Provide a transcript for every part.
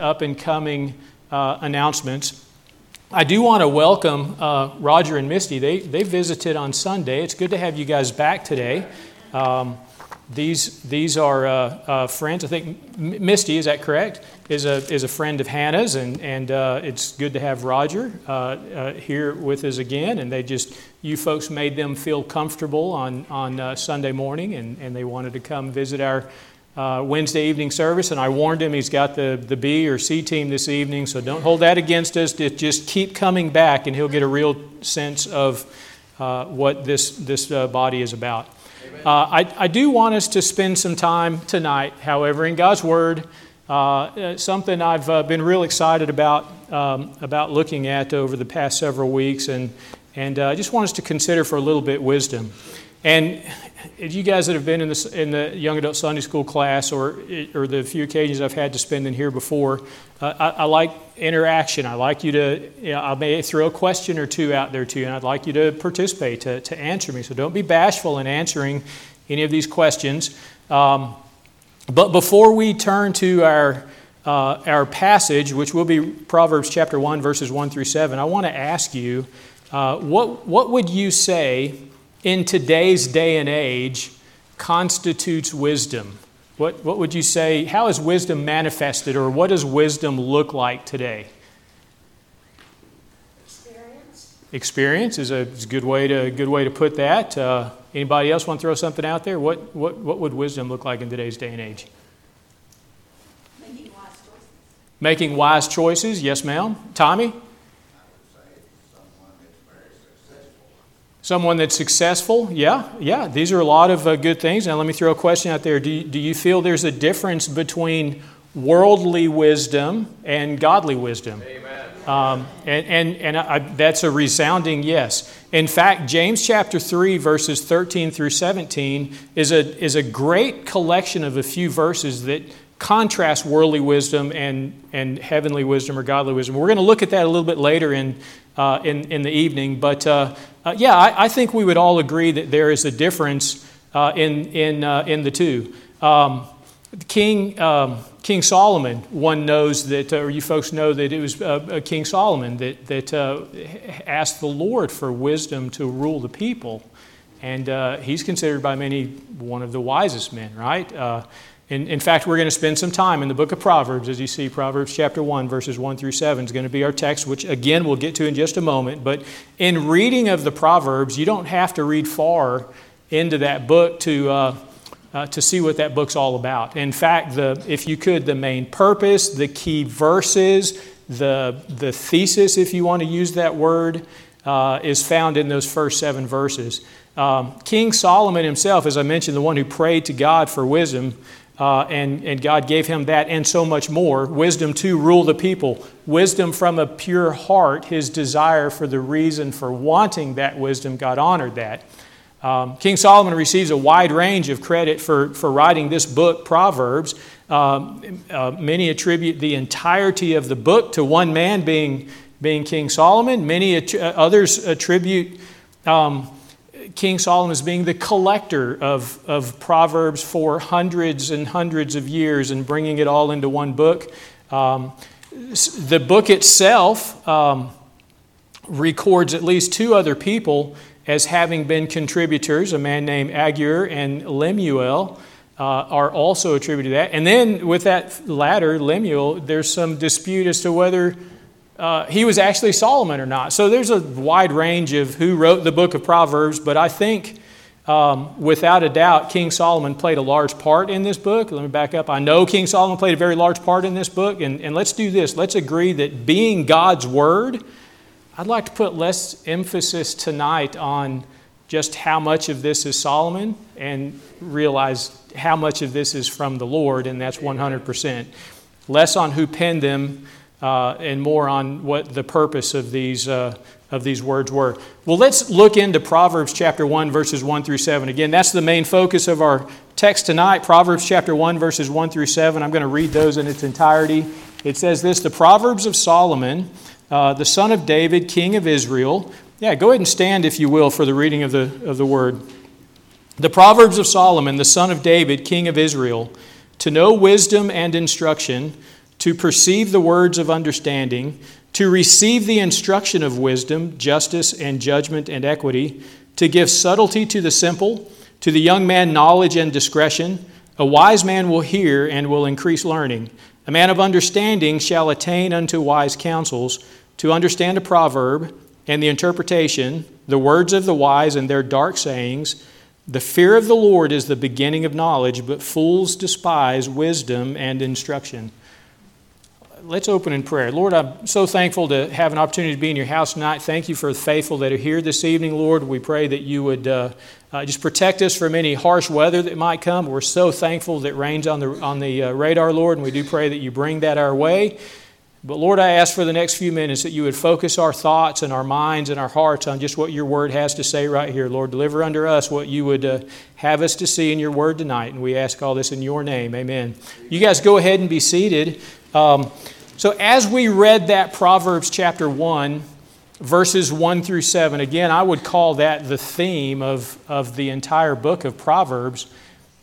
up and coming uh, announcements. I do want to welcome uh, Roger and Misty. They, they visited on Sunday. It's good to have you guys back today. Um, these, these are uh, uh friends. I think Misty, is that correct? Is a, is a friend of Hannah's, and, and uh, it's good to have Roger uh, here with us again. And they just, you folks made them feel comfortable on, on Sunday morning, and, and they wanted to come visit our uh, Wednesday evening service, and I warned him he's got the, the B or C team this evening, so don't hold that against us. Just keep coming back, and he'll get a real sense of uh, what this, this uh, body is about. Uh, I, I do want us to spend some time tonight, however, in God's Word. Uh, uh, something I've been real excited about, um, about looking at over the past several weeks, and, and I just want us to consider for a little bit wisdom. And you guys that have been in the, in the young adult Sunday school class or, or the few occasions I've had to spend in here before, uh, I, I, like interaction. I like you to, you know, I may throw a question or two out there to you, and I'd like you to participate, to, to answer me. So don't be bashful in answering any of these questions. Um, but before we turn to our, uh, our passage, which will be Proverbs chapter 1, verses 1 through 7, I want to ask you uh, what, what would you say? In today's day and age constitutes wisdom? What, what would you say? How is wisdom manifested, or what does wisdom look like today? Experience. Experience is a, is a good, way to, good way to put that. Uh, anybody else want to throw something out there? What, what, what would wisdom look like in today's day and age? Making wise choices. Making wise choices, yes, ma'am. Tommy? Someone that's successful, yeah, yeah. These are a lot of uh, good things. Now, let me throw a question out there. Do you, do you feel there's a difference between worldly wisdom and godly wisdom? Amen. Um, and and, and I, that's a resounding yes. In fact, James chapter 3, verses 13 through 17, is a, is a great collection of a few verses that contrast worldly wisdom and, and heavenly wisdom or godly wisdom. We're going to look at that a little bit later in, uh, in, in the evening. But uh, uh, yeah, I, I, think we would all agree that there is a difference uh, in, in, uh, in the two. Um, King, um, King Solomon, one knows that, or you folks know that it was King Solomon that, that asked the Lord for wisdom to rule the people. And he's considered by many one of the wisest men, right? In, in, fact, we're going to spend some time in the book of Proverbs. As you see, Proverbs chapter 1, verses 1 through 7 is going to be our text, which again we'll get to in just a moment. But in reading of the Proverbs, you don't have to read far into that book to, uh, uh, to see what that book's all about. In fact, the, if you could, the main purpose, the key verses, the, the thesis, if you want to use that word, uh, is found in those first seven verses. Um, King Solomon himself, as I mentioned, the one who prayed to God for wisdom, uh, and, and God gave him that and so much more. Wisdom to rule the people. Wisdom from a pure heart, his desire for the reason for wanting that wisdom, God honored that. Um, King Solomon receives a wide range of credit for, for writing this book, Proverbs. Um, uh, many attribute the entirety of the book to one man being, being King Solomon. Many att- others attribute um, King Solomon as being the collector of, of Proverbs for hundreds and hundreds of years and bringing it all into one book. Um, the book itself um, records at least two other people as having been contributors, a man named Agur and Lemuel. Uh, are also attributed to that. And then with that latter, Lemuel, there's some dispute as to whether uh, he was actually Solomon or not. So there's a wide range of who wrote the book of Proverbs, but I think um, without a doubt, King Solomon played a large part in this book. Let me back up. I know King Solomon played a very large part in this book, and, and let's do this. Let's agree that being God's word, I'd like to put less emphasis tonight on just how much of this is Solomon and realize how much of this is from the Lord, and that's 100%. Less on who penned them uh, and more on what the purpose of these, uh, of these words were. Well, let's look into Proverbs chapter 1, verses 1 through 7. Again, that's the main focus of our text tonight Proverbs chapter 1, verses 1 through 7. I'm going to read those in its entirety. It says this The Proverbs of Solomon, uh, the son of David, king of Israel. Yeah, go ahead and stand, if you will, for the reading of the, of the word. The Proverbs of Solomon, the son of David, king of Israel, to know wisdom and instruction to perceive the words of understanding, to receive the instruction of wisdom, justice, and judgment and equity, to give subtlety to the simple, to the young man knowledge and discretion. A wise man will hear and will increase learning. A man of understanding shall attain unto wise counsels, to understand a proverb and the interpretation, the words of the wise and their dark sayings. The fear of the Lord is the beginning of knowledge, but fools despise wisdom and instruction let's open in prayer. Lord, I'm so thankful to have an opportunity to be in your house tonight. Thank you for the faithful that are here this evening, Lord. We pray that you would uh, uh, just protect us from any harsh weather that might come. We're so thankful that rain's on the, on the uh, radar, Lord, and we do pray that you bring that our way. But Lord, I ask for the next few minutes that you would focus our thoughts and our minds and our hearts on just what your word has to say right here. Lord, deliver unto us what you would uh, have us to see in your word tonight. And we ask all this in your name. Amen. You guys go ahead and be seated. Um, so, as we read that Proverbs chapter 1, verses 1 through 7, again, I would call that the theme of, of the entire book of Proverbs.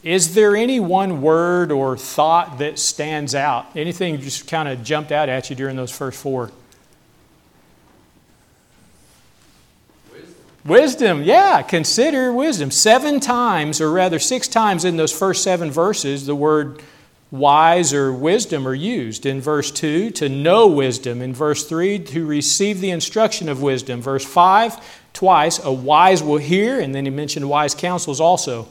Is there any one word or thought that stands out? Anything just kind of jumped out at you during those first four? Wisdom. wisdom, yeah, consider wisdom. Seven times, or rather six times in those first seven verses, the word wise or wisdom are used. In verse 2, to know wisdom. In verse 3, to receive the instruction of wisdom. Verse 5, twice, a wise will hear, and then he mentioned wise counsels also.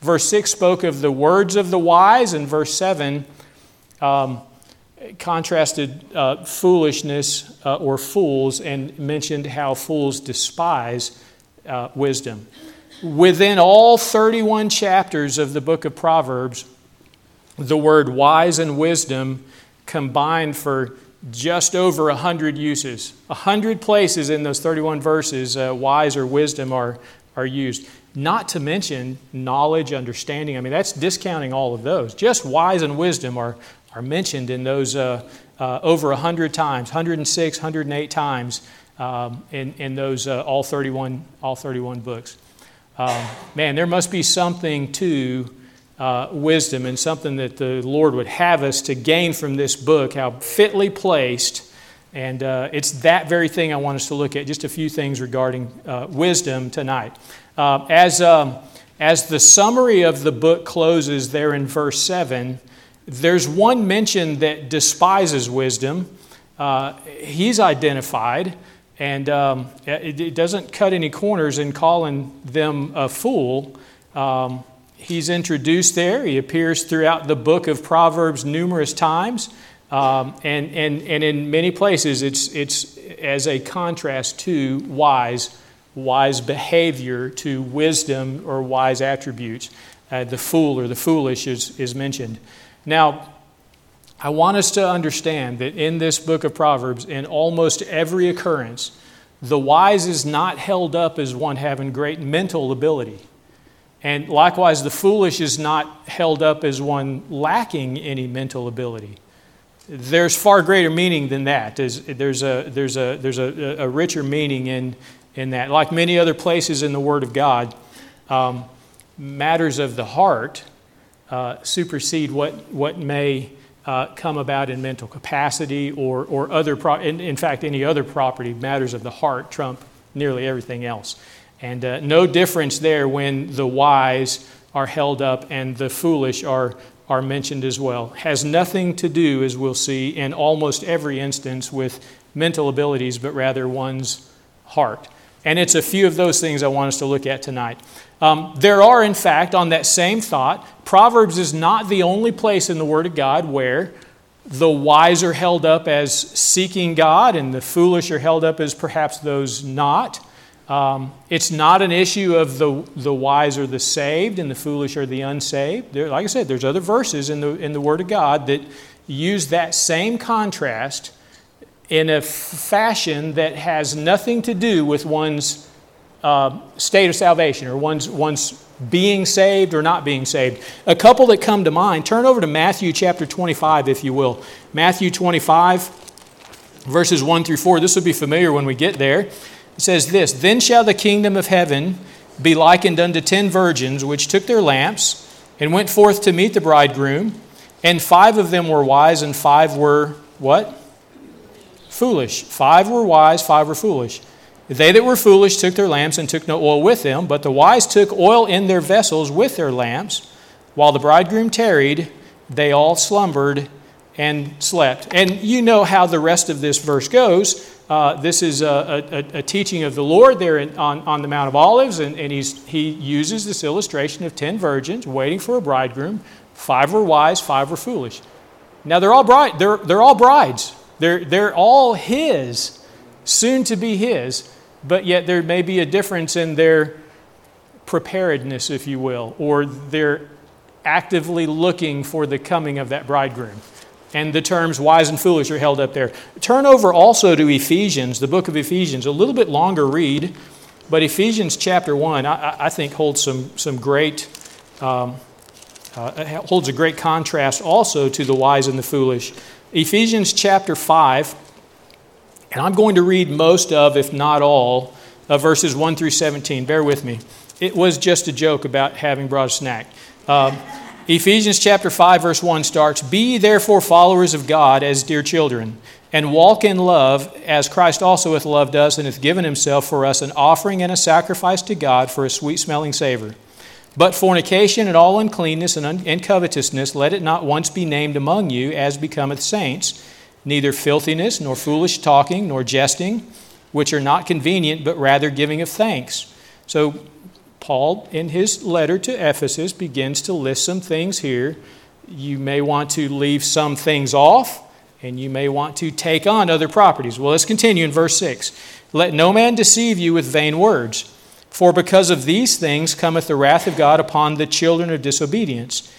Verse 6 spoke of the words of the wise, and verse 7 um, contrasted uh, foolishness uh, or fools and mentioned how fools despise uh, wisdom. Within all 31 chapters of the book of Proverbs, the word wise and wisdom combined for just over a 100 uses. A 100 places in those 31 verses, uh, wise or wisdom are, are used. Not to mention knowledge, understanding. I mean, that's discounting all of those. Just wise and wisdom are, are mentioned in those uh, uh, over 100 times, 106, 108 times um, in, in those uh, all, 31, all 31 books. Um, man, there must be something to uh, wisdom and something that the Lord would have us to gain from this book, how fitly placed. And uh, it's that very thing I want us to look at, just a few things regarding uh, wisdom tonight. Uh, as, um, as the summary of the book closes there in verse 7, there's one mention that despises wisdom. Uh, he's identified, and um, it, it, doesn't cut any corners in calling them a fool. Um, he's introduced there. He appears throughout the book of Proverbs numerous times. Um, and, and, and in many places, it's, it's as a contrast to wise, wise behavior, to wisdom or wise attributes. Uh, the fool or the foolish is, is mentioned. Now, I want us to understand that in this book of Proverbs, in almost every occurrence, the wise is not held up as one having great mental ability. And likewise, the foolish is not held up as one lacking any mental ability. There's far greater meaning than that. There's, there's, a, there's, a, there's a, a richer meaning in, in that. Like many other places in the Word of God, um, matters of the heart uh, supersede what, what may uh, come about in mental capacity or, or other, pro- in, in fact, any other property. Matters of the heart trump nearly everything else. And uh, no difference there when the wise are held up and the foolish are, are mentioned as well. Has nothing to do, as we'll see, in almost every instance with mental abilities, but rather one's heart. And it's a few of those things I want us to look at tonight. Um, there are, in fact, on that same thought, Proverbs is not the only place in the Word of God where the wise are held up as seeking God and the foolish are held up as perhaps those not. Um, it's not an issue of the, the wise or the saved and the foolish or the unsaved. There, like I said, there's other verses in the, in the Word of God that use that same contrast in a fashion that has nothing to do with one's uh, state of salvation or one's, one's being saved or not being saved. A couple that come to mind, turn over to Matthew chapter 25, if you will. Matthew 25, verses 1 through 4. This will be familiar when we get there. It says this Then shall the kingdom of heaven be likened unto ten virgins which took their lamps and went forth to meet the bridegroom. And five of them were wise, and five were what? Foolish. Five were wise, five were foolish. They that were foolish took their lamps and took no oil with them, but the wise took oil in their vessels with their lamps. While the bridegroom tarried, they all slumbered and slept. And you know how the rest of this verse goes. Uh, this is a, a, a, teaching of the Lord there in, on, on the Mount of Olives, and, and he uses this illustration of ten virgins waiting for a bridegroom. Five were wise, five were foolish. Now they're all bride, they're, they're all brides. They're, they're all his, soon to be his but yet there may be a difference in their preparedness, if you will, or they're actively looking for the coming of that bridegroom. And the terms wise and foolish are held up there. Turn over also to Ephesians, the book of Ephesians, a little bit longer read, but Ephesians chapter 1, I, I think, holds some, some great, um, uh, holds a great contrast also to the wise and the foolish. Ephesians chapter 5, and I'm going to read most of, if not all, of verses 1 through 17. Bear with me. It was just a joke about having brought a snack. Um, Ephesians chapter 5, verse 1 starts Be therefore followers of God as dear children, and walk in love, as Christ also hath loved us, and hath given himself for us an offering and a sacrifice to God for a sweet smelling savor. But fornication and all uncleanness and, un- and covetousness, let it not once be named among you, as becometh saints neither filthiness, nor foolish talking, nor jesting, which are not convenient, but rather giving of thanks. So, Paul, in his letter to Ephesus, begins to list some things here. You may want to leave some things off, and you may want to take on other properties. Well, let's continue in verse 6. Let no man deceive you with vain words, for because of these things cometh the wrath of God upon the children of disobedience.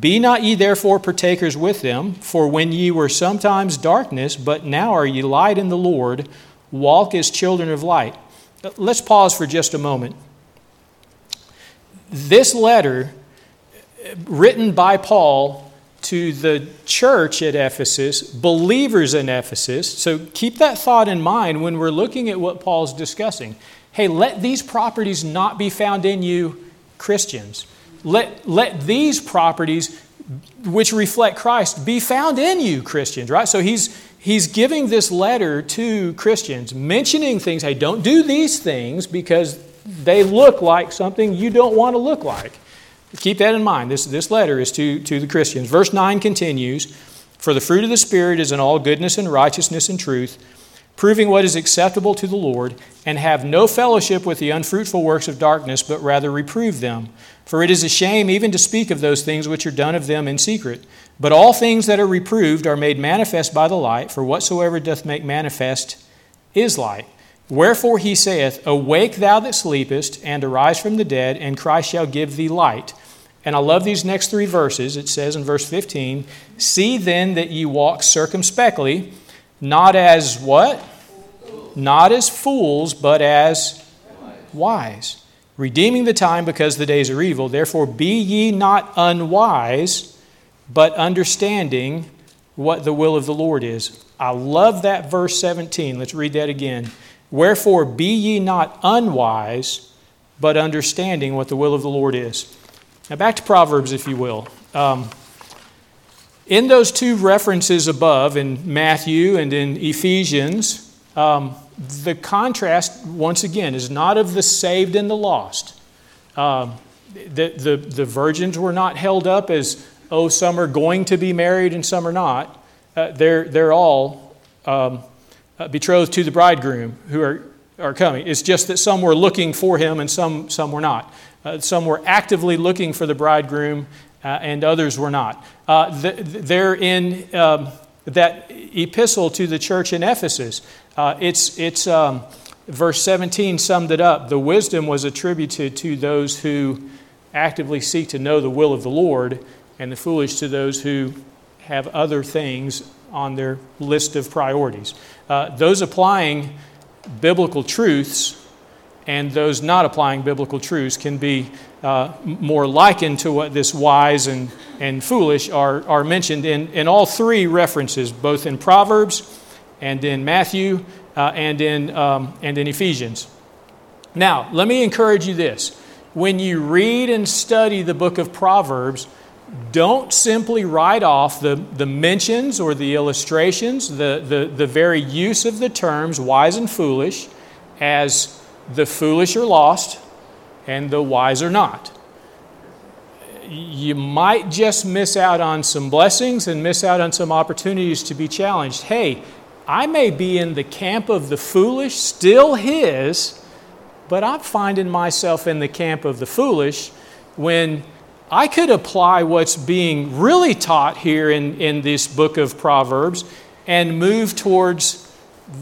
Be not ye therefore partakers with them, for when ye were sometimes darkness, but now are ye light in the Lord, walk as children of light. Let's pause for just a moment. This letter, written by Paul to the church at Ephesus, believers in Ephesus, so keep that thought in mind when we're looking at what Paul's discussing. Hey, let these properties not be found in you, Christians let, let these properties, which reflect Christ, be found in you, Christians, right? So he's, he's giving this letter to Christians, mentioning things. Hey, don't do these things because they look like something you don't want to look like. Keep that in mind. This, this letter is to, to the Christians. Verse 9 continues For the fruit of the Spirit is in all goodness and righteousness and truth proving what is acceptable to the Lord, and have no fellowship with the unfruitful works of darkness, but rather reprove them. For it is a shame even to speak of those things which are done of them in secret. But all things that are reproved are made manifest by the light, for whatsoever doth make manifest is light. Wherefore he saith, Awake thou that sleepest, and arise from the dead, and Christ shall give thee light. And I love these next three verses. It says in verse 15, See then that ye walk circumspectly not as what? Not as fools, but as wise. Redeeming the time because the days are evil. Therefore, be ye not unwise, but understanding what the will of the Lord is. I love that verse 17. Let's read that again. Wherefore, be ye not unwise, but understanding what the will of the Lord is. Now, back to Proverbs, if you will. Um, in those two references above, in Matthew and in Ephesians, um, the contrast, once again, is not of the saved and the lost. Um, the, the, the virgins were not held up as, oh, some are going to be married and some are not. Uh, they're, they're all um, uh, betrothed to the bridegroom who are, are coming. It's just that some were looking for him and some, some were not. Uh, some were actively looking for the bridegroom uh, and others were not. Uh, th- they're in um, that epistle to the church in Ephesus. Uh, it's, it's um, verse 17 summed it up. The wisdom was attributed to those who actively seek to know the will of the Lord, and the foolish to those who have other things on their list of priorities. Uh, those applying biblical truths and those not applying biblical truths can be uh, more likened to what this wise and, and foolish are, are mentioned in, in all three references, both in Proverbs and in Matthew uh, and, in, um, and in Ephesians. Now, let me encourage you this. When you read and study the book of Proverbs, don't simply write off the, the mentions or the illustrations, the, the, the very use of the terms wise and foolish, as the foolish are lost and the wise are not. You might just miss out on some blessings and miss out on some opportunities to be challenged. Hey, I may be in the camp of the foolish, still his, but I'm finding myself in the camp of the foolish when I could apply what's being really taught here in, in this book of Proverbs and move towards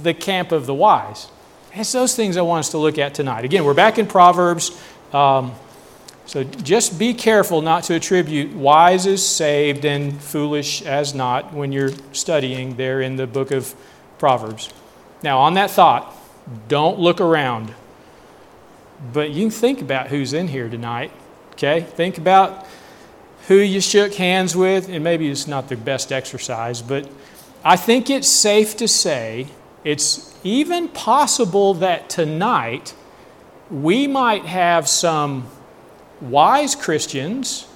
the camp of the wise. It's those things I want us to look at tonight. Again, we're back in Proverbs. Um, so just be careful not to attribute wise as saved and foolish as not when you're studying there in the book of Proverbs. Now, on that thought, don't look around. But you can think about who's in here tonight. Okay? Think about who you shook hands with, and maybe it's not the best exercise, but I think it's safe to say it's even possible that tonight we might have some wise Christians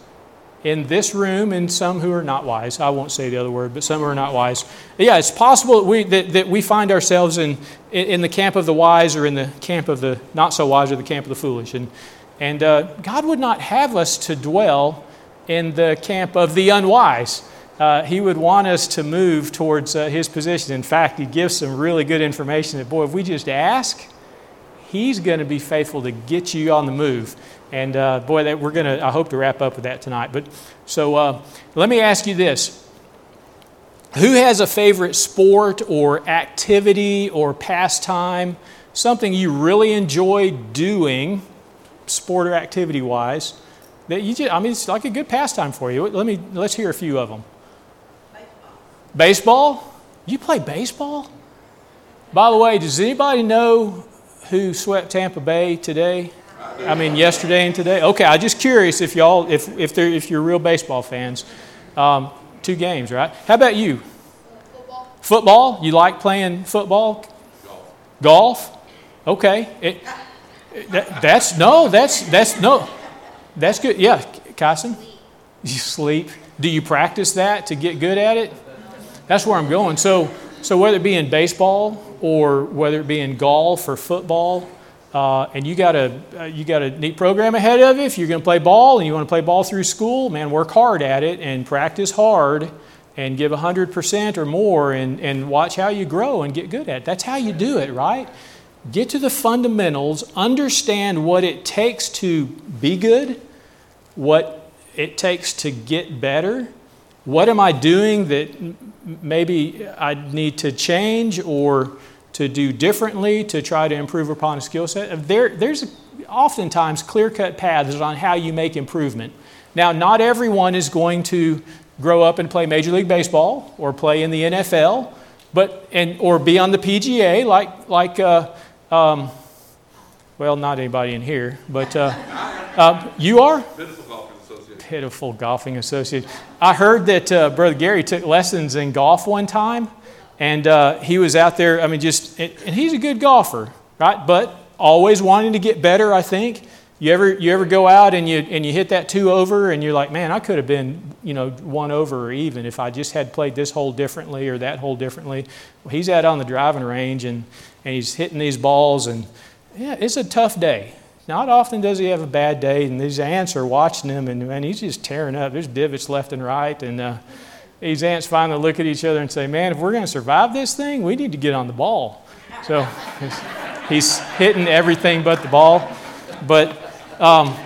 in this room and some who are not wise. I won't say the other word, but some who are not wise. Yeah, it's possible that we, that, that we find ourselves in, in the camp of the wise or in the camp of the not so wise or the camp of the foolish. And, and uh, God would not have us to dwell in the camp of the unwise. Uh, he would want us to move towards uh, his position. In fact, he gives some really good information that, boy, if we just ask, he's going to be faithful to get you on the move. And uh, boy, that we're going to, I hope to wrap up with that tonight. But so uh, let me ask you this Who has a favorite sport or activity or pastime, something you really enjoy doing, sport or activity wise? That you just, I mean, it's like a good pastime for you. Let me, let's hear a few of them. Baseball? baseball? You play baseball? By the way, does anybody know who swept Tampa Bay today? I mean, yesterday and today. Okay, I'm just curious if y'all, if if they're if you're real baseball fans. Um, two games, right? How about you? Football. Football? You like playing football? Golf. Golf? Okay. It, that, that's no. That's that's no. That's good. Yeah, Kyson. You sleep. Do you practice that to get good at it? That's where I'm going. So, so whether it be in baseball or whether it be in golf or football, uh, and you got a uh, you got a neat program ahead of you. If you're going to play ball and you want to play ball through school, man, work hard at it and practice hard and give 100% or more and, and watch how you grow and get good at it. That's how you do it, right? Get to the fundamentals, understand what it takes to be good, what it takes to get better, what am I doing that maybe I need to change or to do differently to try to improve upon a skill set? There, there's oftentimes clear cut paths on how you make improvement. Now, not everyone is going to grow up and play Major League Baseball or play in the NFL, but, and, or be on the PGA like, like uh, um, well, not anybody in here, but uh, uh, you are? pitiful golfing associate. I heard that uh, Brother Gary took lessons in golf one time, and uh, he was out there. I mean, just and he's a good golfer, right? But always wanting to get better. I think you ever you ever go out and you and you hit that two over, and you're like, man, I could have been you know one over or even if I just had played this hole differently or that hole differently. Well, he's out on the driving range and and he's hitting these balls, and yeah, it's a tough day. Not often does he have a bad day, and these ants are watching him, and, and he's just tearing up. There's divots left and right, and uh, these ants finally look at each other and say, Man, if we're going to survive this thing, we need to get on the ball. So he's hitting everything but the ball. But um,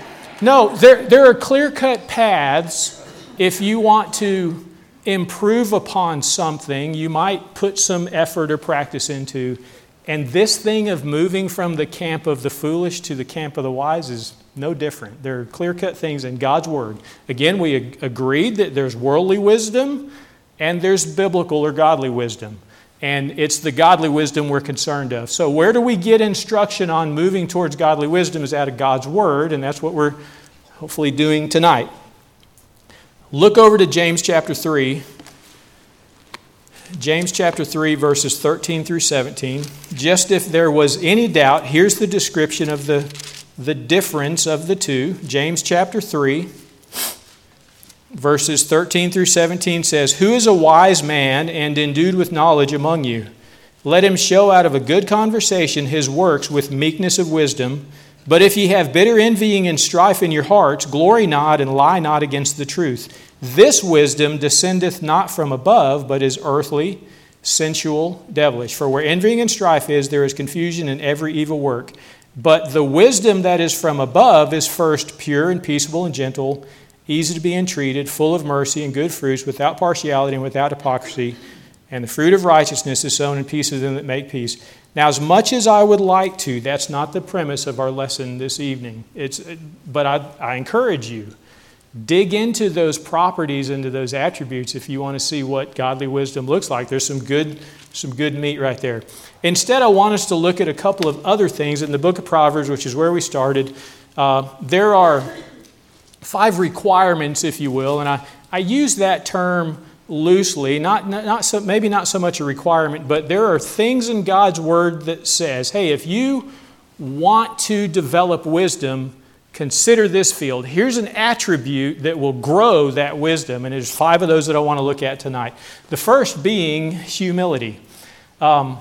no, there, there are clear cut paths if you want to improve upon something, you might put some effort or practice into and this thing of moving from the camp of the foolish to the camp of the wise is no different. There are clear cut things in God's Word. Again, we ag- agreed that there's worldly wisdom and there's biblical or godly wisdom. And it's the godly wisdom we're concerned of. So, where do we get instruction on moving towards godly wisdom is out of God's Word, and that's what we're hopefully doing tonight. Look over to James chapter 3, James chapter 3, verses 13 through 17. Just if there was any doubt, here's the description of the, the difference of the two. James chapter 3. Verses 13 through 17 says, Who is a wise man and endued with knowledge among you? Let him show out of a good conversation his works with meekness of wisdom. But if ye have bitter envying and strife in your hearts, glory not and lie not against the truth. This wisdom descendeth not from above, but is earthly, sensual, devilish. For where envying and strife is, there is confusion in every evil work. But the wisdom that is from above is first pure and peaceable and gentle, easy to be entreated, full of mercy and good fruits, without partiality and without hypocrisy. And the fruit of righteousness is sown in peace of them that make peace. Now, as much as I would like to, that's not the premise of our lesson this evening. It's, but I, I encourage you dig into those properties, into those attributes, if you want to see what godly wisdom looks like. There's some good, some good meat right there. Instead, I want us to look at a couple of other things in the book of Proverbs, which is where we started. Uh, there are five requirements, if you will, and I, I use that term loosely, not, not, not so, maybe not so much a requirement, but there are things in God's Word that says, hey, if you want to develop wisdom, consider this field. Here's an attribute that will grow that wisdom, and there's five of those that I want to look at tonight. The first being humility. Um,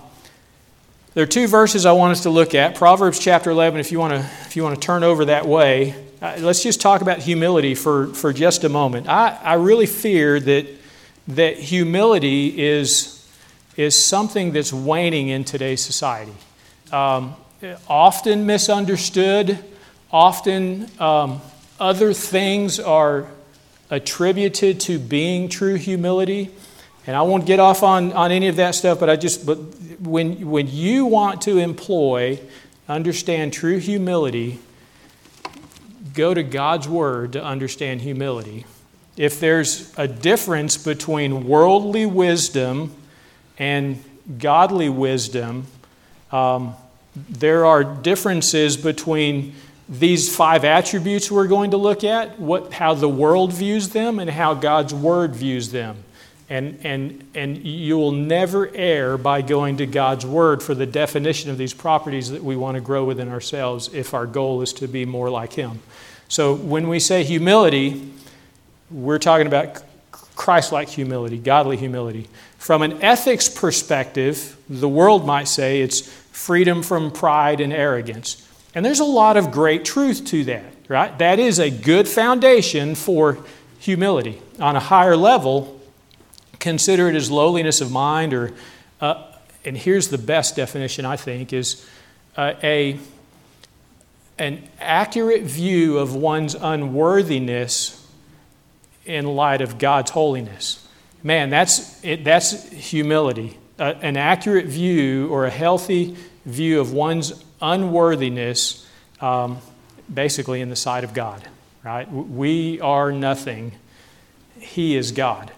there are two verses I want us to look at. Proverbs chapter 11, if you want to, if you want to turn over that way. Uh, let's just talk about humility for, for just a moment. I, I really fear that that humility is, is something that's waning in today's society. Um, often misunderstood, often um, other things are attributed to being true humility. And I won't get off on, on any of that stuff, but I just, but when, when you want to employ, understand true humility, go to God's Word to understand humility if there's a difference between worldly wisdom and godly wisdom, um, there are differences between these five attributes we're going to look at, what, how the world views them, and how God's Word views them. And, and, and you will never err by going to God's Word for the definition of these properties that we want to grow within ourselves if our goal is to be more like Him. So when we say humility, we're talking about Christ like humility, godly humility. From an ethics perspective, the world might say it's freedom from pride and arrogance. And there's a lot of great truth to that, right? That is a good foundation for humility. On a higher level, consider it as lowliness of mind, or, uh, and here's the best definition, I think, is uh, a, an accurate view of one's unworthiness in light of God's holiness. Man, that's, it, that's humility. Uh, an accurate view or a healthy view of one's unworthiness, um, basically in the sight of God, right? We are nothing, He is God.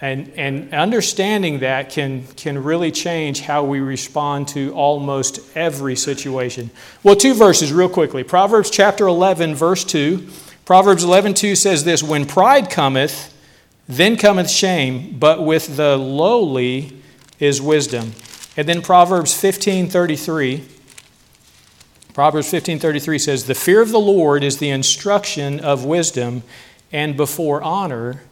And, and understanding that can, can really change how we respond to almost every situation. Well, two verses, real quickly. Proverbs chapter 11, verse 2. Proverbs 11:2 says this, "When pride cometh, then cometh shame, but with the lowly is wisdom." And then Proverbs 15:33 Proverbs 15:33 says, "The fear of the Lord is the instruction of wisdom, and before honor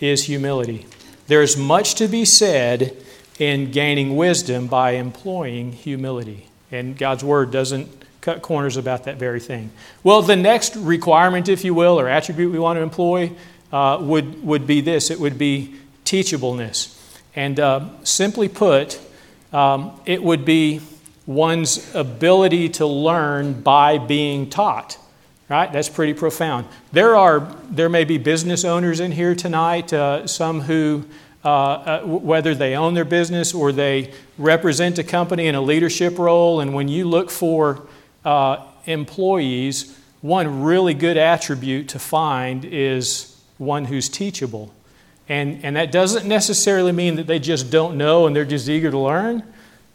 is humility." There's much to be said in gaining wisdom by employing humility. And God's word doesn't cut corners about that very thing. Well, the next requirement, if you will, or attribute we want to employ uh, would, would be this it would be teachableness. And uh, simply put, um, it would be one's ability to learn by being taught. Right? That's pretty profound. There are there may be business owners in here tonight, uh, some who uh, uh, whether they own their business or they represent a company in a leadership role. And when you look for uh, employees, one really good attribute to find is one who's teachable. And, and that doesn't necessarily mean that they just don't know and they're just eager to learn,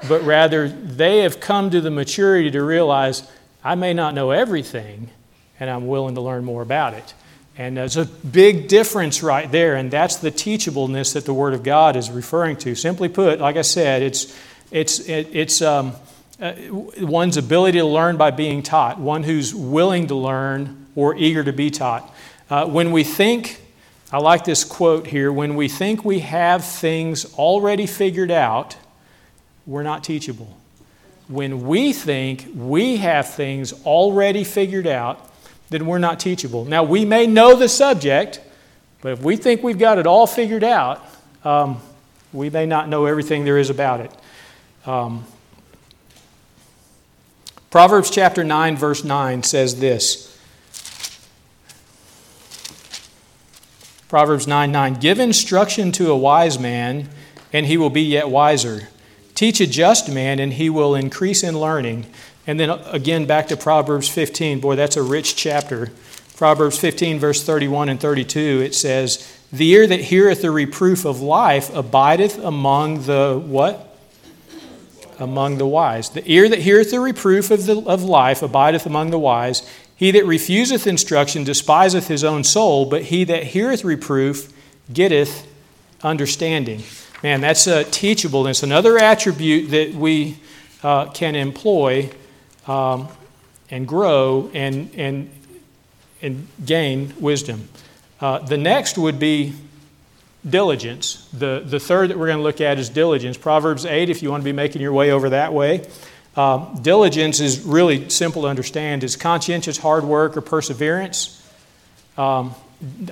but rather they have come to the maturity to realize I may not know everything and I'm willing to learn more about it. And there's a big difference right there, and that's the teachableness that the Word of God is referring to. Simply put, like I said, it's, it's, it, it's, um, uh, one's ability to learn by being taught, one who's willing to learn or eager to be taught. Uh, when we think I like this quote here when we think we have things already figured out, we're not teachable. When we think we have things already figured out, then we're not teachable. Now, we may know the subject, but if we think we've got it all figured out, um, we may not know everything there is about it. Um, Proverbs chapter 9, verse 9 says this. Proverbs 9 9. Give instruction to a wise man, and he will be yet wiser. Teach a just man, and he will increase in learning. And then again, back to Proverbs 15. Boy, that's a rich chapter. Proverbs 15, verse 31 and 32, it says, The ear that heareth the reproof of life abideth among the what? Among the wise. The ear that heareth the reproof of, the, of life abideth among the wise. He that refuseth instruction despiseth his own soul, but he that heareth reproof getteth understanding. Man, that's a teachableness, another attribute that we uh, can employ um, and grow and, and, and gain wisdom. Uh, the next would be diligence. The, the third that we're going to look at is diligence. Proverbs 8, if you want to be making your way over that way. Uh, diligence is really simple to understand. It's conscientious hard work or perseverance um,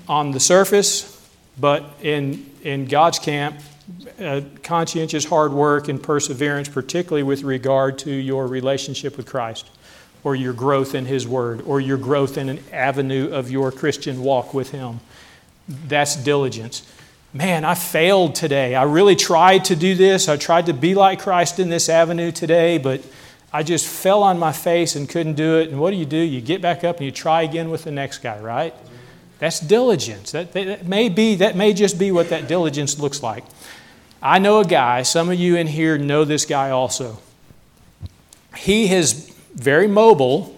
on the surface, but in, in God's camp, uh, conscientious hard work and perseverance, particularly with regard to your relationship with Christ or your growth in His Word or your growth in an avenue of your Christian walk with Him. That's diligence. Man, I failed today. I really tried to do this. I tried to be like Christ in this avenue today, but I just fell on my face and couldn't do it. And what do you do? You get back up and you try again with the next guy, right? That's diligence. That, that, may be, that may just be what that diligence looks like. I know a guy, some of you in here know this guy also. He is very mobile,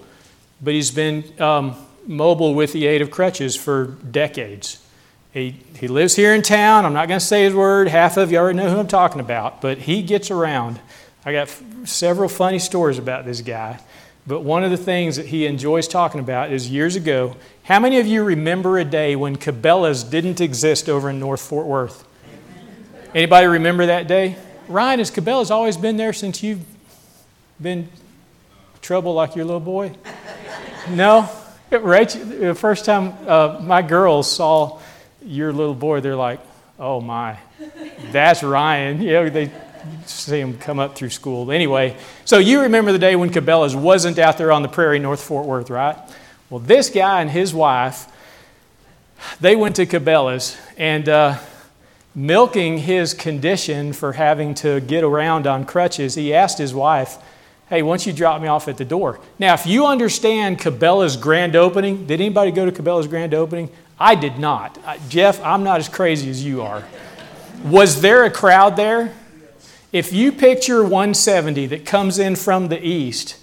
but he's been um, mobile with the aid of crutches for decades. He, he lives here in town. I'm not going to say his word. Half of you already know who I'm talking about, but he gets around. I got f- several funny stories about this guy. But one of the things that he enjoys talking about is years ago. How many of you remember a day when Cabela's didn't exist over in North Fort Worth? Anybody remember that day? Ryan, has Cabela's always been there since you've been trouble like your little boy? No? Rachel, the first time uh, my girls saw your little boy, they're like, oh my, that's Ryan. You know, they see him come up through school. Anyway, so you remember the day when Cabela's wasn't out there on the prairie, North Fort Worth, right? Well, this guy and his wife, they went to Cabela's and uh, milking his condition for having to get around on crutches, he asked his wife, Hey, don't you drop me off at the door? Now, if you understand Cabela's grand opening, did anybody go to Cabela's grand opening? I did not. Jeff, I'm not as crazy as you are. Was there a crowd there? If you picture 170 that comes in from the east,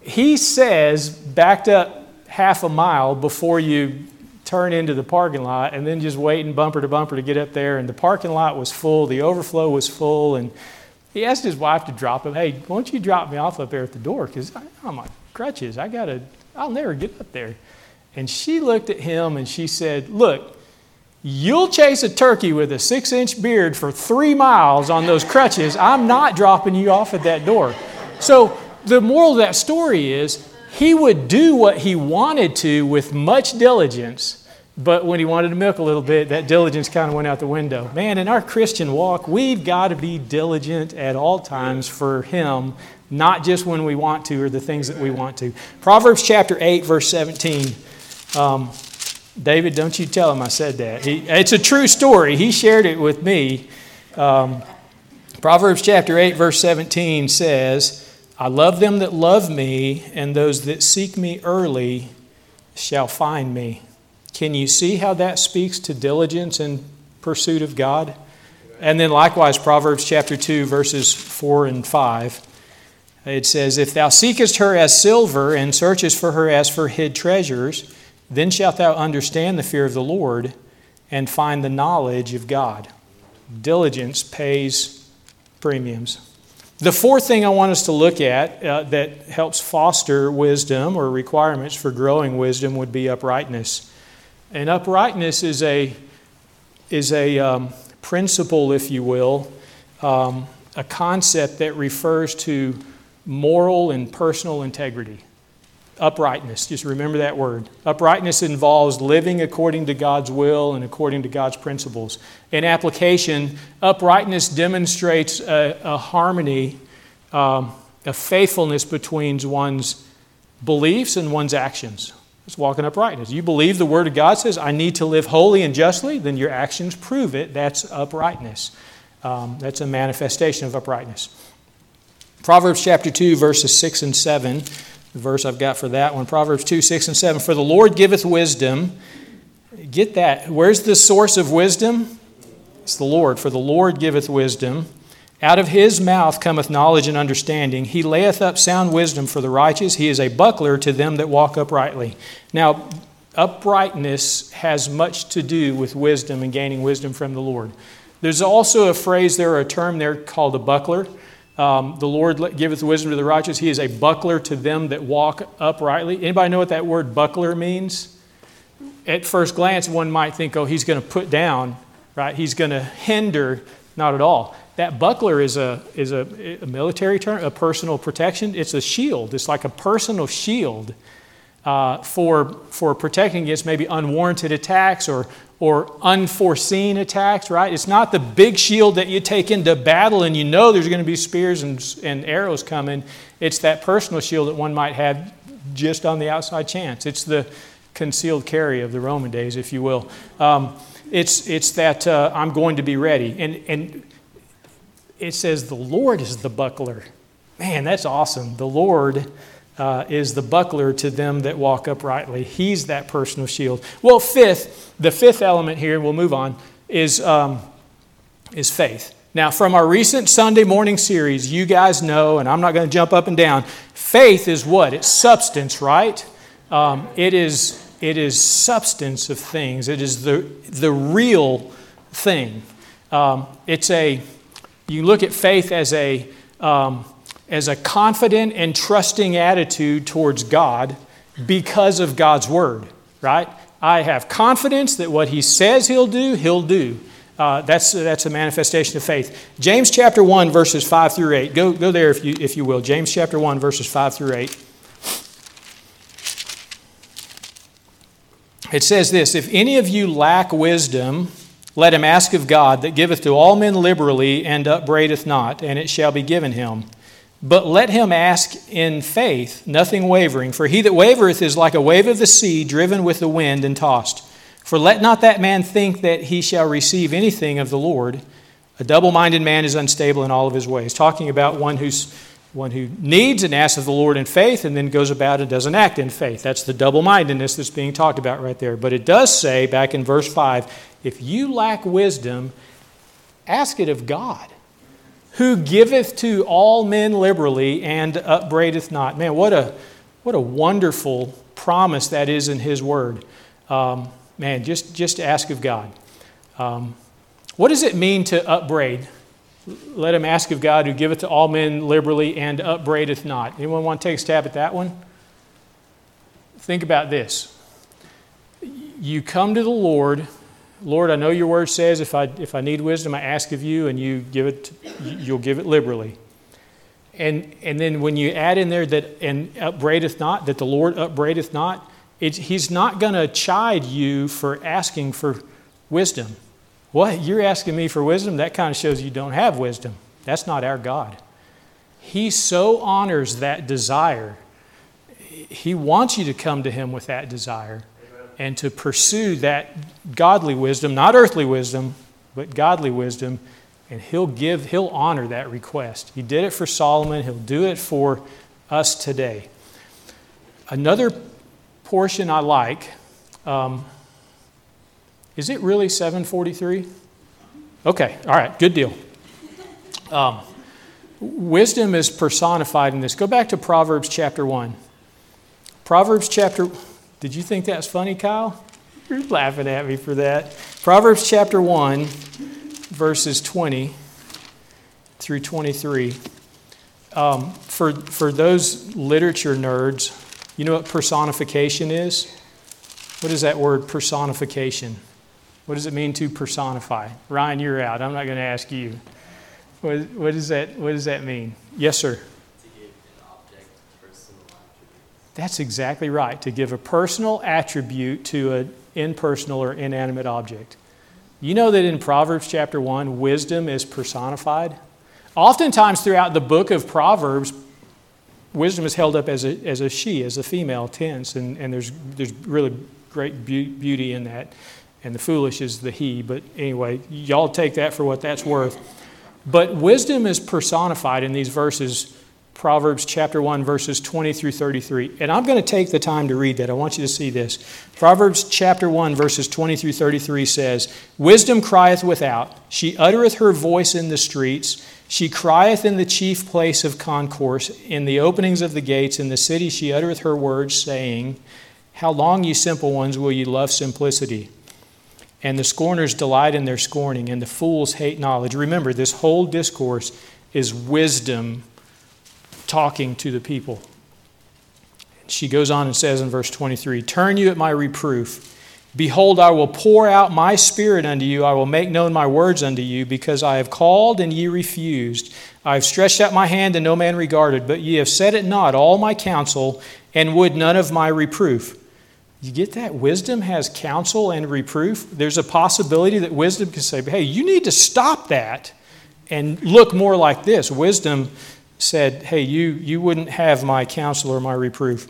he says backed up half a mile before you turn into the parking lot and then just waiting bumper to bumper to get up there. And the parking lot was full, the overflow was full. And he asked his wife to drop him, Hey, why don't you drop me off up there at the door? Because I'm on oh, crutches. I got to, I'll never get up there. And she looked at him and she said, Look, you'll chase a turkey with a six inch beard for three miles on those crutches. I'm not dropping you off at that door. So the moral of that story is he would do what he wanted to with much diligence but when he wanted to milk a little bit, that diligence kind of went out the window. Man, in our Christian walk, we've got to be diligent at all times for him, not just when we want to or the things that we want to. Proverbs chapter 8, verse 17. Um, David, don't you tell him I said that. He, it's a true story. He shared it with me. Um, Proverbs chapter 8, verse 17 says, I love them that love me, and those that seek me early shall find me. Can you see how that speaks to diligence and pursuit of God? And then likewise, Proverbs chapter 2, verses 4 and 5. It says, If thou seekest her as silver and searchest for her as for hid treasures, then shalt thou understand the fear of the Lord and find the knowledge of God. Diligence pays premiums. The fourth thing I want us to look at uh, that helps foster wisdom or requirements for growing wisdom would be uprightness. And uprightness is a is a um, principle, if you will, um, a concept that refers to moral and personal integrity. Uprightness, just remember that word. Uprightness involves living according to God's will and according to God's principles. In application, uprightness demonstrates a, a harmony, um, a faithfulness between one's beliefs and one's actions. It's walking uprightness. You believe the Word of God says, I need to live holy and justly, then your actions prove it. That's uprightness. Um, that's a manifestation of uprightness. Proverbs chapter 2, verses 6 and 7 the verse I've got for that one Proverbs 2 6 and 7. For the Lord giveth wisdom. Get that. Where's the source of wisdom? It's the Lord. For the Lord giveth wisdom. Out of his mouth cometh knowledge and understanding. He layeth up sound wisdom for the righteous. He is a buckler to them that walk uprightly. Now, uprightness has much to do with wisdom and gaining wisdom from the Lord. There's also a phrase there, a term there called a buckler. Um, the Lord giveth wisdom to the righteous. He is a buckler to them that walk uprightly. Anybody know what that word buckler means? At first glance, one might think, oh, he's going to put down, right? He's going to hinder. Not at all. That buckler is a, is a, a military term, a personal protection. It's a shield. It's like a personal shield uh, for, for protecting against maybe unwarranted attacks or, or unforeseen attacks, right? It's not the big shield that you take into battle and you know there's going to be spears and, and arrows coming. It's that personal shield that one might have just on the outside chance. It's the concealed carry of the Roman days, if you will. Um, it's, it's that uh, I'm going to be ready. And, and it says the Lord is the buckler. Man, that's awesome. The Lord uh, is the buckler to them that walk uprightly. He's that personal shield. Well, fifth, the fifth element here, we'll move on, is, um, is faith. Now, from our recent Sunday morning series, you guys know, and I'm not going to jump up and down, faith is what? It's substance, right? Um, it, is, it is substance of things, it is the, the real thing. Um, it's a, you look at faith as a, um, as a confident and trusting attitude towards God because of God's word, right? I have confidence that what He says He'll do, He'll do. Uh, that's, that's a manifestation of faith. James chapter 1, verses 5 through 8. Go, go there if you, if you will. James chapter 1, verses 5 through 8. It says this If any of you lack wisdom, let him ask of God, that giveth to all men liberally and upbraideth not, and it shall be given him. But let him ask in faith, nothing wavering. For he that wavereth is like a wave of the sea, driven with the wind and tossed. For let not that man think that he shall receive anything of the Lord. A double minded man is unstable in all of his ways. Talking about one who's one who needs and asks of the Lord in faith and then goes about and doesn't act in faith. That's the double mindedness that's being talked about right there. But it does say back in verse 5 if you lack wisdom, ask it of God who giveth to all men liberally and upbraideth not. Man, what a, what a wonderful promise that is in His Word. Um, man, just, just ask of God. Um, what does it mean to upbraid? Let him ask of God who giveth to all men liberally and upbraideth not. Anyone want to take a stab at that one? Think about this. You come to the Lord Lord, I know your word says if I, if I need wisdom, I ask of you, and you give it, you'll give it liberally. And, and then when you add in there that, and upbraideth not, that the Lord upbraideth not, he's not going to chide you for asking for wisdom. What? You're asking me for wisdom? That kind of shows you don't have wisdom. That's not our God. He so honors that desire. He wants you to come to Him with that desire and to pursue that godly wisdom, not earthly wisdom, but godly wisdom, and he'll give, he'll honor that request. He did it for Solomon, he'll do it for us today. Another portion I like um, is it really 743? Okay, all right, good deal. Um, wisdom is personified in this. Go back to Proverbs chapter 1. Proverbs chapter did you think that's funny, Kyle? You're laughing at me for that. Proverbs chapter 1, verses 20 through 23. Um, for, for those literature nerds, you know what personification is? What is that word, personification? What does it mean to personify? Ryan, you're out. I'm not going to ask you. What, what, does that, what does that mean? Yes, sir. That's exactly right. To give a personal attribute to an impersonal or inanimate object. You know that in Proverbs chapter 1, wisdom is personified? Oftentimes throughout the book of Proverbs, wisdom is held up as a, as a she, as a female tense, and, and there's, there's really great beauty in that. And the foolish is the he, but anyway, y'all take that for what that's worth. But wisdom is personified in these verses Proverbs chapter 1, verses 20 through 33. And I'm going to take the time to read that. I want you to see this. Proverbs chapter 1, verses 20 through 33 says, Wisdom crieth without, she uttereth her voice in the streets. She crieth in the chief place of concourse, in the openings of the gates, in the city she uttereth her words, saying, How long, ye simple ones, will ye love simplicity? And the scorners delight in their scorning, and the fools hate knowledge. Remember, this whole discourse is wisdom talking to the people. She goes on and says in verse 23 Turn you at my reproof. Behold, I will pour out my spirit unto you. I will make known my words unto you, because I have called and ye refused. I have stretched out my hand and no man regarded, but ye have said it not, all my counsel, and would none of my reproof. You get that? Wisdom has counsel and reproof. There's a possibility that wisdom can say, hey, you need to stop that and look more like this. Wisdom said, Hey, you, you wouldn't have my counsel or my reproof.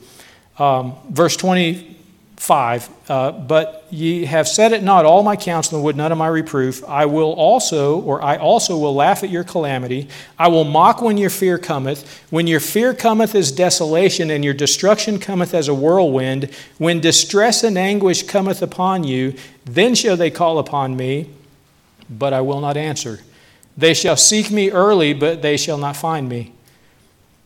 Um, verse 25, uh, but ye have said it not, all my counsel and would none of my reproof. I will also, or I also will laugh at your calamity. I will mock when your fear cometh. When your fear cometh as desolation, and your destruction cometh as a whirlwind, when distress and anguish cometh upon you, then shall they call upon me, but I will not answer. They shall seek me early, but they shall not find me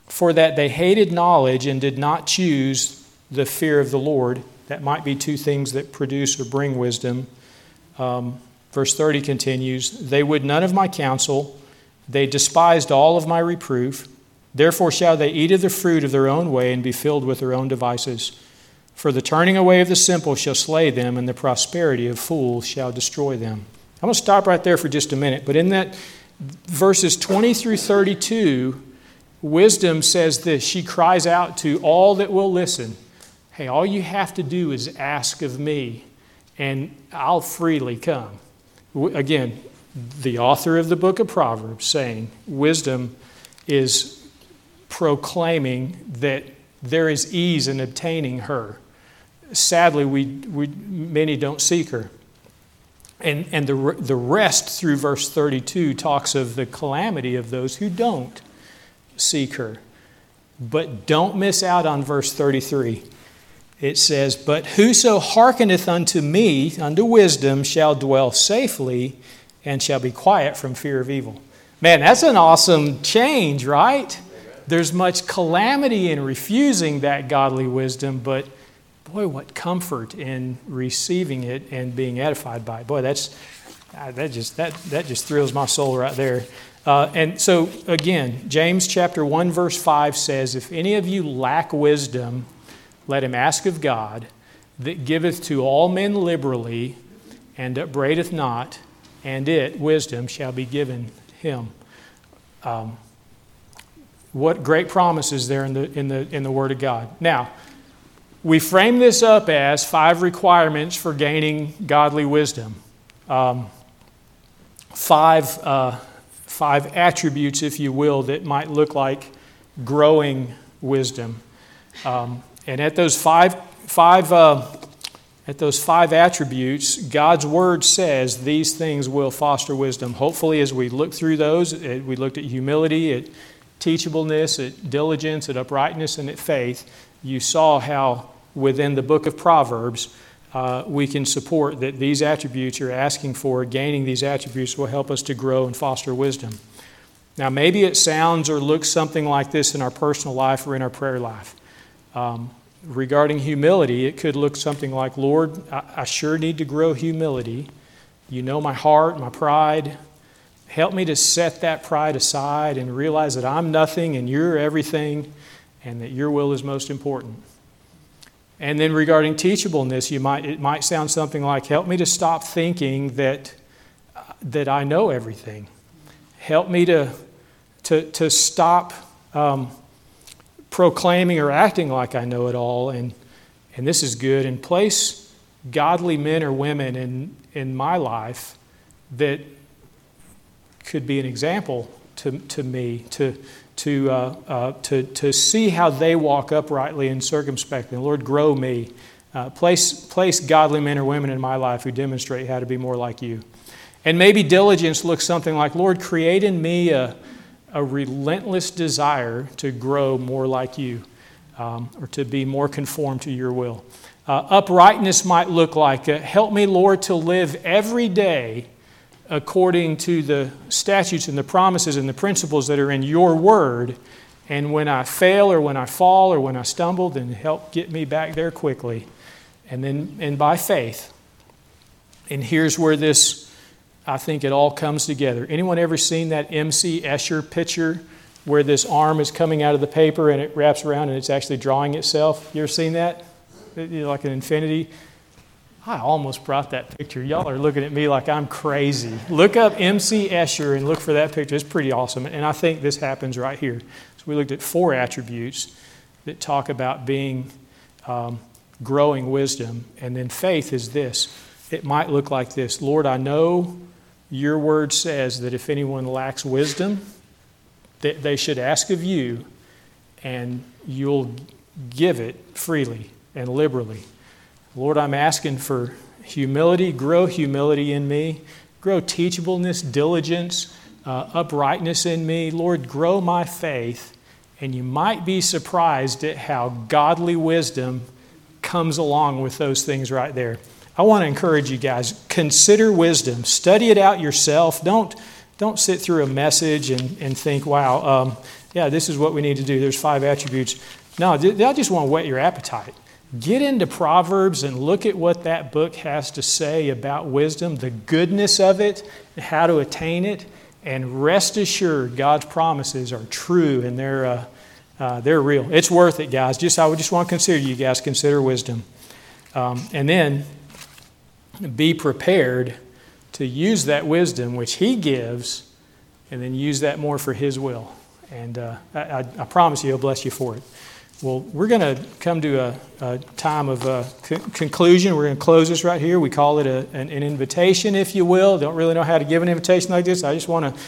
for that they hated knowledge and did not choose the fear of the Lord. That might be two things that produce or bring wisdom. Um, verse 30 continues They would none of my counsel, they despised all of my reproof. Therefore shall they eat of the fruit of their own way and be filled with their own devices. For the turning away of the simple shall slay them, and the prosperity of fools shall destroy them. I'm going to stop right there for just a minute. But in that verses 20 through 32, Wisdom says this she cries out to all that will listen Hey, all you have to do is ask of me, and I'll freely come. Again, the author of the book of Proverbs saying wisdom is proclaiming that there is ease in obtaining her. Sadly, we, we, many don't seek her. And, and the, the rest through verse 32 talks of the calamity of those who don't seek her. But don't miss out on verse 33. It says, But whoso hearkeneth unto me, unto wisdom, shall dwell safely and shall be quiet from fear of evil. Man, that's an awesome change, right? There's much calamity in refusing that godly wisdom, but boy, what comfort in receiving it and being edified by it. Boy, that's that just that that just thrills my soul right there. Uh, and so, again, James chapter 1, verse 5 says, If any of you lack wisdom, let him ask of God, that giveth to all men liberally, and upbraideth not, and it, wisdom, shall be given him. Um, what great promises there in the, in, the, in the Word of God. Now, we frame this up as five requirements for gaining godly wisdom. Um, five. Uh, five attributes, if you will, that might look like growing wisdom. Um, and at those five, five, uh, at those five attributes, God's word says these things will foster wisdom. Hopefully, as we look through those, we looked at humility, at teachableness, at diligence, at uprightness, and at faith. You saw how within the book of Proverbs, uh, we can support that these attributes you're asking for, gaining these attributes will help us to grow and foster wisdom. Now, maybe it sounds or looks something like this in our personal life or in our prayer life. Um, regarding humility, it could look something like, Lord, I, I sure need to grow humility. You know my heart, my pride. Help me to set that pride aside and realize that I'm nothing and you're everything and that your will is most important. And then regarding teachableness, you might, it might sound something like, help me to stop thinking that, that I know everything. Help me to, to, to stop um, proclaiming or acting like I know it all. And, and this is good. And place godly men or women in, in my life that could be an example to, to me to, to, uh, uh, to, to see how they walk uprightly and circumspectly. Lord, grow me. Uh, place, place godly men or women in my life who demonstrate how to be more like you. And maybe diligence looks something like, Lord, create in me a, a relentless desire to grow more like you um, or to be more conformed to your will. Uh, uprightness might look like, help me, Lord, to live every day according to the statutes and the promises and the principles that are in your word. And when I fail or when I fall or when I stumble, then help get me back there quickly. And then, and by faith. And here's where this, I think it all comes together. Anyone ever seen that M.C. Escher picture where this arm is coming out of the paper and it wraps around and it's actually drawing itself? You ever seen that? Like an infinity? I almost brought that picture. Y'all are looking at me like I'm crazy. Look up MC Escher and look for that picture. It's pretty awesome. And I think this happens right here. So we looked at four attributes that talk about being um, growing wisdom. And then faith is this it might look like this Lord, I know your word says that if anyone lacks wisdom, that they should ask of you, and you'll give it freely and liberally. Lord, I'm asking for humility. Grow humility in me. Grow teachableness, diligence, uh, uprightness in me. Lord, grow my faith. And you might be surprised at how godly wisdom comes along with those things right there. I want to encourage you guys consider wisdom, study it out yourself. Don't, don't sit through a message and, and think, wow, um, yeah, this is what we need to do. There's five attributes. No, I just want to whet your appetite. Get into Proverbs and look at what that book has to say about wisdom, the goodness of it, how to attain it, and rest assured God's promises are true and they're, uh, uh, they're real. It's worth it, guys. Just I would just want to consider you guys consider wisdom, um, and then be prepared to use that wisdom which He gives, and then use that more for His will. And uh, I, I promise you, He'll bless you for it. Well, we're going to come to a, a time of uh, conclusion. We're going to close this right here. We call it a, an, an, invitation, if you will. Don't really know how to give an invitation like this. I just want to